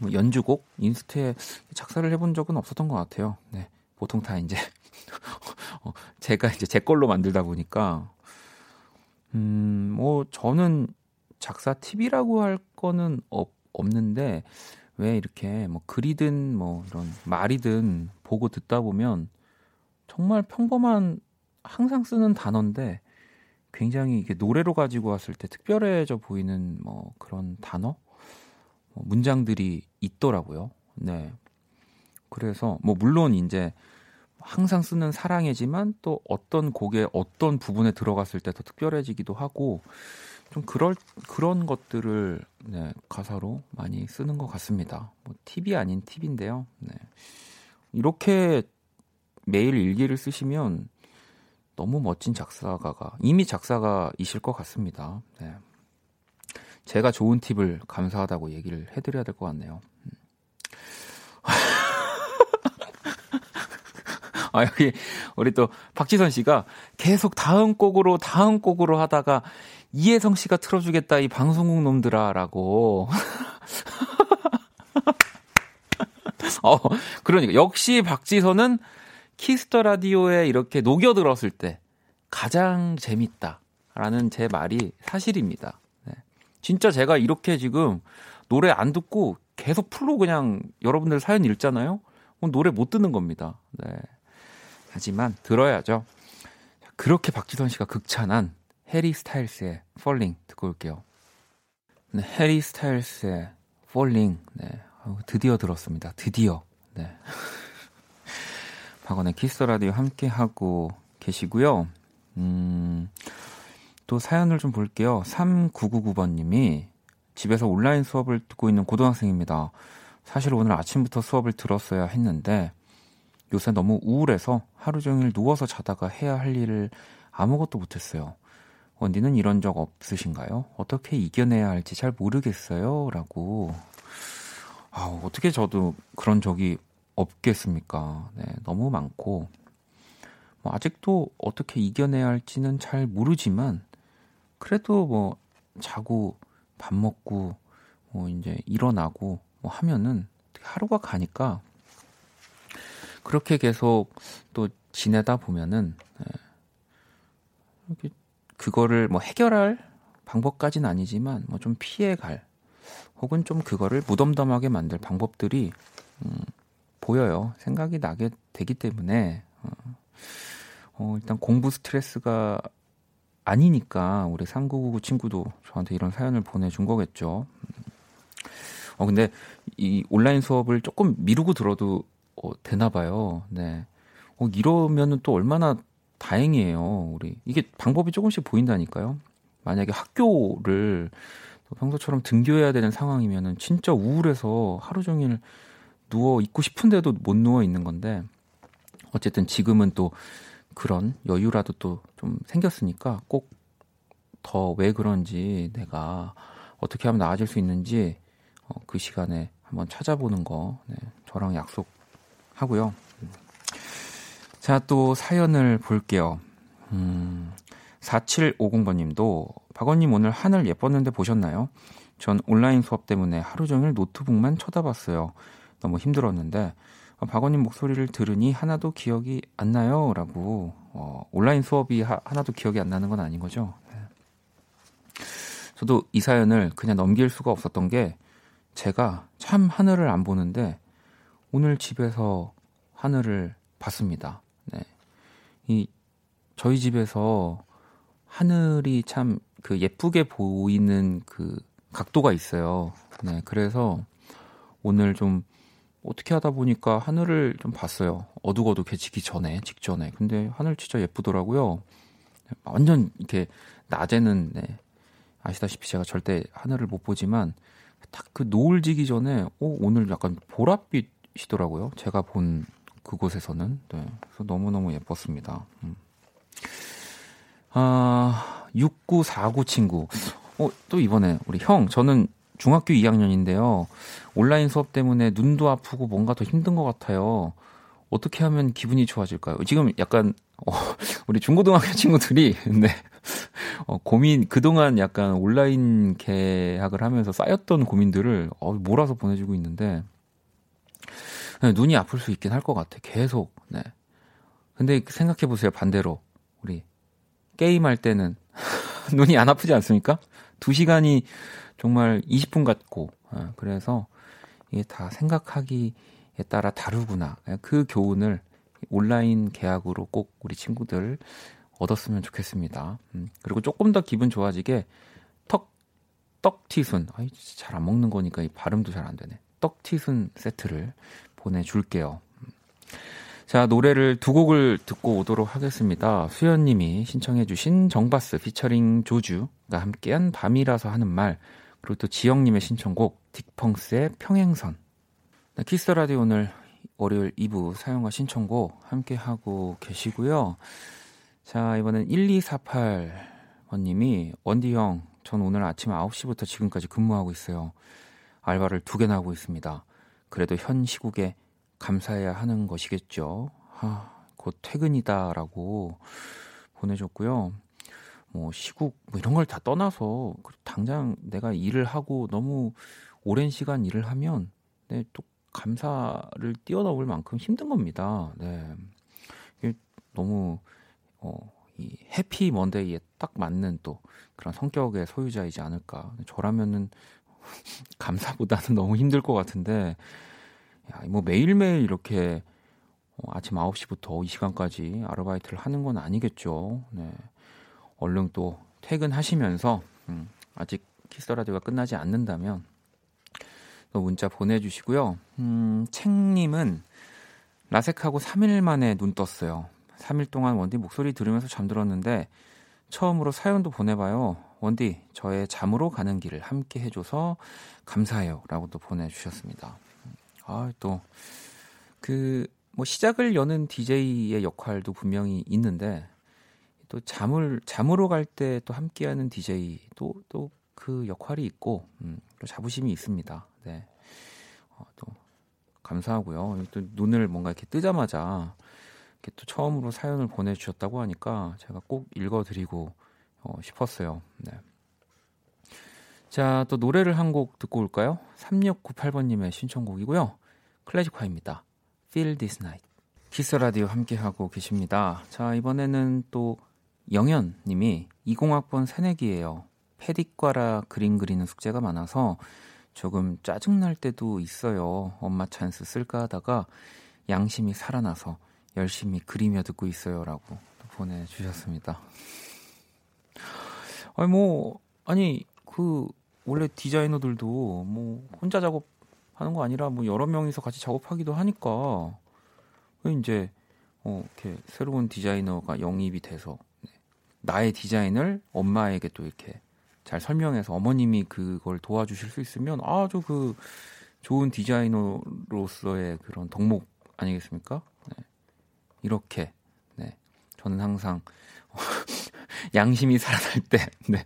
뭐 연주곡 인스트에 작사를 해본 적은 없었던 것 같아요. 네, 보통 다 이제 어, 제가 이제 제 걸로 만들다 보니까 음, 뭐 저는 작사 팁이라고 할 거는 없, 없는데 왜 이렇게 뭐 글이든 뭐 이런 말이든 보고 듣다 보면 정말 평범한 항상 쓰는 단어인데 굉장히 이게 노래로 가지고 왔을 때 특별해져 보이는 뭐 그런 단어, 뭐 문장들이 있더라고요. 네. 그래서 뭐 물론 이제 항상 쓰는 사랑이지만 또 어떤 곡의 어떤 부분에 들어갔을 때 더 특별해지기도 하고 좀 그럴 그런 것들을 네, 가사로 많이 쓰는 것 같습니다. 뭐 팁이 아닌 팁인데요. 네. 이렇게 매일 일기를 쓰시면 너무 멋진 작사가가 이미 작사가이실 것 같습니다. 네. 제가 좋은 팁을 감사하다고 얘기를 해드려야 될 것 같네요. 음. 아, 여기, 우리 또, 박지선 씨가 계속 다음 곡으로, 다음 곡으로 하다가, 이혜성 씨가 틀어주겠다, 이 방송국 놈들아, 라고. 어, 그러니까. 역시 박지선은 키스 더 라디오에 이렇게 녹여들었을 때 가장 재밌다 라는 제 말이 사실입니다. 네. 진짜 제가 이렇게 지금 노래 안 듣고 계속 풀로 그냥 여러분들 사연 읽잖아요. 노래 못 듣는 겁니다. 네. 하지만 들어야죠. 그렇게 박지선 씨가 극찬한 해리 스타일스의 Falling 듣고 올게요. 네, 해리 스타일스의 Falling. 네. 드디어 들었습니다. 드디어. 네. 박원의 키스 더 라디오 함께 하고 계시고요. 음, 또 사연을 좀 볼게요. 3999번 님이 집에서 온라인 수업을 듣고 있는 고등학생입니다. 사실 오늘 아침부터 수업을 들었어야 했는데 요새 너무 우울해서 하루 종일 누워서 자다가 해야 할 일을 아무것도 못했어요. 원디는 이런 적 없으신가요? 어떻게 이겨내야 할지 잘 모르겠어요. 라고. 아, 어떻게 저도 그런 적이 없겠습니까? 네, 너무 많고 뭐 아직도 어떻게 이겨내야 할지는 잘 모르지만 그래도 뭐 자고 밥 먹고 뭐 이제 일어나고 뭐 하면은 하루가 가니까 그렇게 계속 또 지내다 보면은 네, 그거를 뭐 해결할 방법까지는 아니지만 뭐 좀 피해갈 혹은 좀 그거를 무덤덤하게 만들 방법들이 음, 보여요. 생각이 나게 되기 때문에 어, 어, 일단 공부 스트레스가 아니니까 우리 3999 친구도 저한테 이런 사연을 보내준 거겠죠. 어 근데 이 온라인 수업을 조금 미루고 들어도 어, 되나 봐요. 네. 어, 이러면은 또 얼마나 다행이에요. 우리 이게 방법이 조금씩 보인다니까요. 만약에 학교를 평소처럼 등교해야 되는 상황이면은 진짜 우울해서 하루 종일 누워 있고 싶은데도 못 누워 있는 건데 어쨌든 지금은 또 그런 여유라도 또 좀 생겼으니까 꼭 더 왜 그런지 내가 어떻게 하면 나아질 수 있는지 어, 그 시간에 한번 찾아보는 거 네, 저랑 약속하고요. 자, 또 사연을 볼게요. 음, 4750번 님도 박원님 오늘 하늘 예뻤는데 보셨나요? 전 온라인 수업 때문에 하루 종일 노트북만 쳐다봤어요. 너무 힘들었는데 어, 박원님 목소리를 들으니 하나도 기억이 안 나요. 라고 어, 온라인 수업이 하, 나도 기억이 안 나는 건 아닌 거죠. 네. 저도 이 사연을 그냥 넘길 수가 없었던 게 제가 참 하늘을 안 보는데 오늘 집에서 하늘을 봤습니다. 네. 이 저희 집에서 하늘이 참 그 예쁘게 보이는 그 각도가 있어요. 네, 그래서 오늘 좀 어떻게 하다 보니까 하늘을 좀 봤어요. 어둑어둑해지기 전에, 직전에. 근데 하늘 진짜 예쁘더라고요. 완전 이렇게 낮에는 네, 아시다시피 제가 절대 하늘을 못 보지만 딱 그 노을 지기 전에 오, 오늘 약간 보랏빛이더라고요. 제가 본 그곳에서는. 네, 그래서 너무너무 예뻤습니다. 음. 아, 6949 친구. 어, 또 이번에 우리 형, 저는 중학교 2학년인데요. 온라인 수업 때문에 눈도 아프고 뭔가 더 힘든 것 같아요. 어떻게 하면 기분이 좋아질까요? 지금 약간 어, 우리 중고등학교 친구들이 네. 어, 고민 그동안 약간 온라인 계약을 하면서 쌓였던 고민들을 어, 몰아서 보내주고 있는데 네, 눈이 아플 수 있긴 할 것 같아. 계속. 네. 근데 생각해 보세요. 반대로 우리 게임 할 때는 눈이 안 아프지 않습니까? 두 시간이 정말 20분 같고 네, 그래서 이게 다 생각하기에 따라 다르구나. 그 교훈을 온라인 계약으로 꼭 우리 친구들 얻었으면 좋겠습니다. 음, 그리고 조금 더 기분 좋아지게 턱 떡튀순 아이 잘안 먹는 거니까 이 발음도 잘 안 되네. 떡튀순 세트를 보내줄게요. 음. 자 노래를 두 곡을 듣고 오도록 하겠습니다. 수연님이 신청해주신 정바스 피처링 조주가 함께한 밤이라서 하는 말 그리고 또 지영님의 신청곡 딕펑스의 평행선. 네, 키스 라디오 오늘 월요일 2부 사용과 신청곡 함께 하고 계시고요. 자, 이번엔 1248번님이 원디 형, 전 오늘 아침 9시부터 지금까지 근무하고 있어요. 알바를 두 개나 하고 있습니다. 그래도 현 시국에 감사해야 하는 것이겠죠. 하, 곧 퇴근이다라고 보내줬고요. 뭐 시국 뭐 이런 걸 다 떠나서 당장 내가 일을 하고 너무 오랜 시간 일을 하면 네, 또 감사를 뛰어넘을 만큼 힘든 겁니다. 네. 이게 너무 어, 이 해피 먼데이에 딱 맞는 또 그런 성격의 소유자이지 않을까. 저라면은 감사보다는 너무 힘들 것 같은데, 야, 뭐 매일매일 이렇게 어, 아침 9시부터 이 시간까지 아르바이트를 하는 건 아니겠죠. 네. 얼른 또 퇴근하시면서 음, 아직 키스 라디오가 끝나지 않는다면 또 문자 보내주시고요. 음, 책님은 라섹하고 3일 만에 눈 떴어요. 3일 동안 원디 목소리 들으면서 잠들었는데 처음으로 사연도 보내봐요. 원디 저의 잠으로 가는 길을 함께 해줘서 감사해요라고 또 보내주셨습니다. 아또 그 뭐 시작을 여는 DJ의 역할도 분명히 있는데 또 잠을 잠으로 갈 때 또 함께하는 DJ 또또 그 역할이 있고 음, 또 자부심이 있습니다. 네. 어, 또 감사하고요. 또 눈을 뭔가 이렇게 뜨자마자 이렇게 또 처음으로 사연을 보내주셨다고 하니까 제가 꼭 읽어드리고 어, 싶었어요. 네. 자, 또 노래를 한 곡 듣고 올까요? 3698번님의 신청곡이고요. 클래식화입니다. Feel This Night. 키스 더 라디오 함께 하고 계십니다. 자, 이번에는 또 영현 님이 20학번 새내기예요. 패디과라 그림 그리는 숙제가 많아서 조금 짜증날 때도 있어요. 엄마 찬스 쓸까 하다가 양심이 살아나서 열심히 그리며 듣고 있어요 라고 보내주셨습니다. 아니 뭐 아니 그 원래 디자이너들도 뭐 혼자 작업하는 거 아니라 뭐 여러 명이서 같이 작업하기도 하니까 왜 이제 어 이렇게 새로운 디자이너가 영입이 돼서 나의 디자인을 엄마에게 또 이렇게 잘 설명해서 어머님이 그걸 도와주실 수 있으면 아주 그 좋은 디자이너로서의 그런 덕목 아니겠습니까? 네. 이렇게 네. 저는 항상 양심이 살아날 때, 네.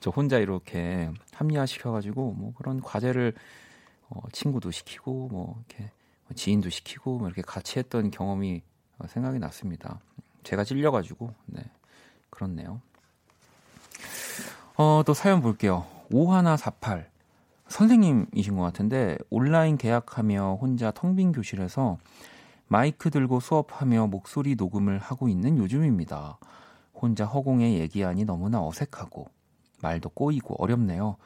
저 혼자 이렇게 합리화시켜가지고, 뭐 그런 과제를, 어, 친구도 시키고, 뭐, 이렇게, 지인도 시키고, 뭐 이렇게 같이 했던 경험이 어, 생각이 났습니다. 제가 찔려가지고, 네. 그렇네요. 어, 또 사연 볼게요. 5148. 선생님이신 것 같은데, 온라인 계약하며 혼자 텅 빈 교실에서 마이크 들고 수업하며 목소리 녹음을 하고 있는 요즘입니다. 혼자 허공에 얘기하니 너무나 어색하고, 말도 꼬이고 어렵네요.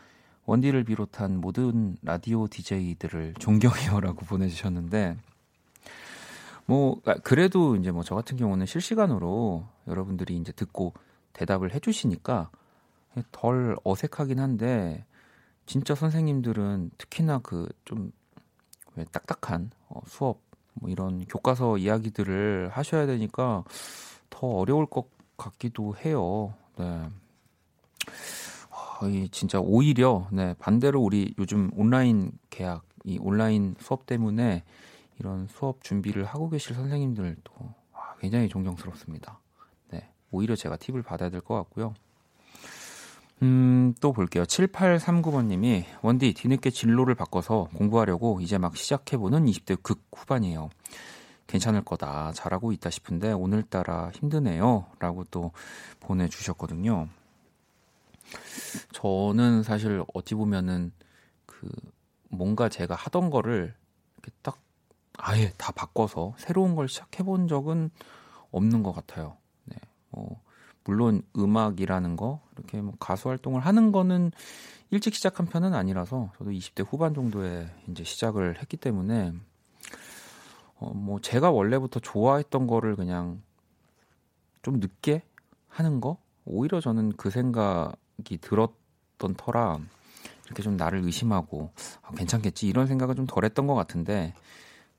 원디를 비롯한 모든 라디오 DJ들을 존경해요라고 보내주셨는데, 뭐 아, 그래도 이제 뭐 저 같은 경우는 실시간으로 여러분들이 이제 듣고 대답을 해주시니까 덜 어색하긴 한데 진짜 선생님들은 특히나 그 좀 왜 딱딱한 어, 수업 뭐 이런 교과서 이야기들을 하셔야 되니까 더 어려울 것 같기도 해요. 네. 아, 이 진짜 오히려 네, 반대로 우리 요즘 온라인 계약, 이 온라인 수업 때문에 이런 수업 준비를 하고 계실 선생님들도 아, 굉장히 존경스럽습니다. 네. 오히려 제가 팁을 받아야 될 것 같고요. 음, 또 볼게요. 7839번님이 원디 뒤늦게 진로를 바꿔서 공부하려고 이제 막 시작해보는 20대 극 후반이에요. 괜찮을 거다. 잘하고 있다 싶은데 오늘따라 힘드네요. 라고 또 보내주셨거든요. 저는 사실 어찌 보면은 그 뭔가 제가 하던 거를 이렇게 딱 아예 다 바꿔서 새로운 걸 시작해 본 적은 없는 것 같아요. 네. 뭐 물론 음악이라는 거 이렇게 뭐 가수 활동을 하는 거는 일찍 시작한 편은 아니라서 저도 20대 후반 정도에 이제 시작을 했기 때문에 어 뭐 제가 원래부터 좋아했던 거를 그냥 좀 늦게 하는 거? 오히려 저는 그 생각이 들었던 터라 이렇게 좀 나를 의심하고 아, 괜찮겠지 이런 생각을 좀 덜했던 것 같은데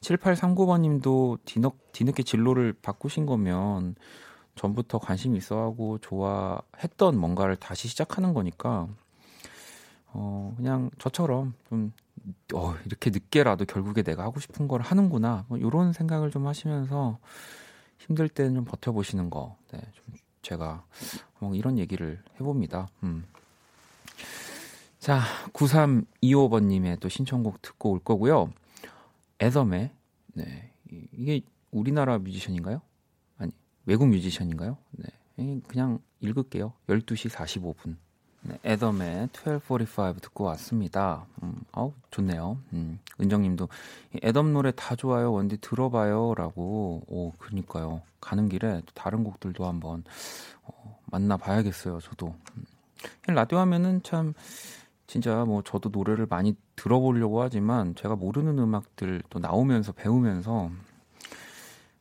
7839번님도 뒤늦, 뒤늦게 진로를 바꾸신 거면 전부터 관심 있어하고 좋아했던 뭔가를 다시 시작하는 거니까 어 그냥 저처럼 좀 어, 이렇게 늦게라도 결국에 내가 하고 싶은 걸 하는구나 뭐 이런 생각을 좀 하시면서 힘들 때는 좀 버텨보시는 거 네, 좀 제가 뭐 이런 얘기를 해봅니다. 음. 자 9325번님의 또 신청곡 듣고 올 거고요. 애덤의 네 이게 우리나라 뮤지션인가요? 외국 뮤지션인가요? 네. 그냥 읽을게요. 12시 45분. 네, 애덤의 1245 듣고 왔습니다. 음, 아우, 좋네요. 음, 은정님도 애덤 노래 다 좋아요. 원디 들어봐요. 라고. 오, 그니까요. 가는 길에 또 다른 곡들도 한번 어, 만나봐야겠어요. 저도. 음. 라디오 하면은 참 진짜 뭐 저도 노래를 많이 들어보려고 하지만 제가 모르는 음악들 또 나오면서 배우면서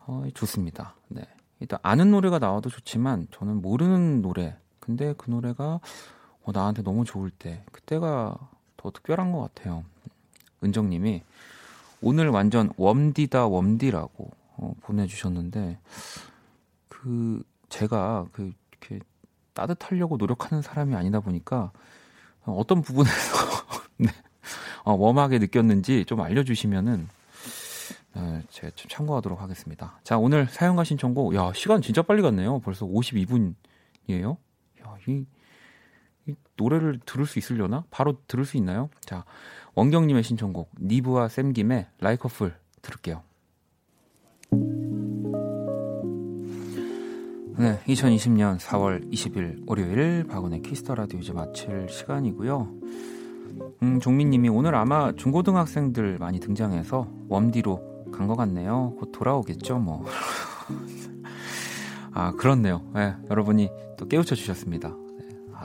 어, 좋습니다. 네. 일단 아는 노래가 나와도 좋지만 저는 모르는 노래 근데 그 노래가 어, 나한테 너무 좋을 때 그때가 더 특별한 것 같아요. 은정님이 오늘 완전 웜디다 웜디라고 어, 보내주셨는데 그 제가 그 이렇게 따뜻하려고 노력하는 사람이 아니다 보니까 어떤 부분에서 네, 어, 웜하게 느꼈는지 좀 알려주시면은 네, 제가 좀 참고하도록 하겠습니다. 자, 오늘 사연과 신청곡. 야, 시간 진짜 빨리 갔네요. 벌써 52분이에요. 야, 이, 이 노래를 들을 수 있으려나? 바로 들을 수 있나요? 자, 원경님의 신청곡. 니브와 샘김의 Like a Fool 들을게요. 네, 2020년 4월 20일 월요일 박원의 키스 더 라디오 이제 마칠 시간이고요. 음, 종민님이 오늘 아마 중고등학생들 많이 등장해서 웜디로 간 것 같네요. 곧 돌아오겠죠, 뭐. 아, 그렇네요. 네, 여러분이 또 깨우쳐 주셨습니다.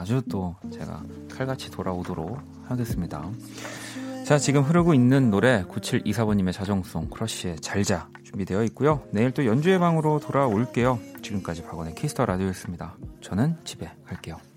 네, 아주 또 제가 칼같이 돌아오도록 하겠습니다. 자, 지금 흐르고 있는 노래 9724번님의 자정송 크러쉬의 잘자 준비되어 있고요. 내일 또 연주의 방으로 돌아올게요. 지금까지 박원의 키스 더 라디오였습니다. 저는 집에 갈게요.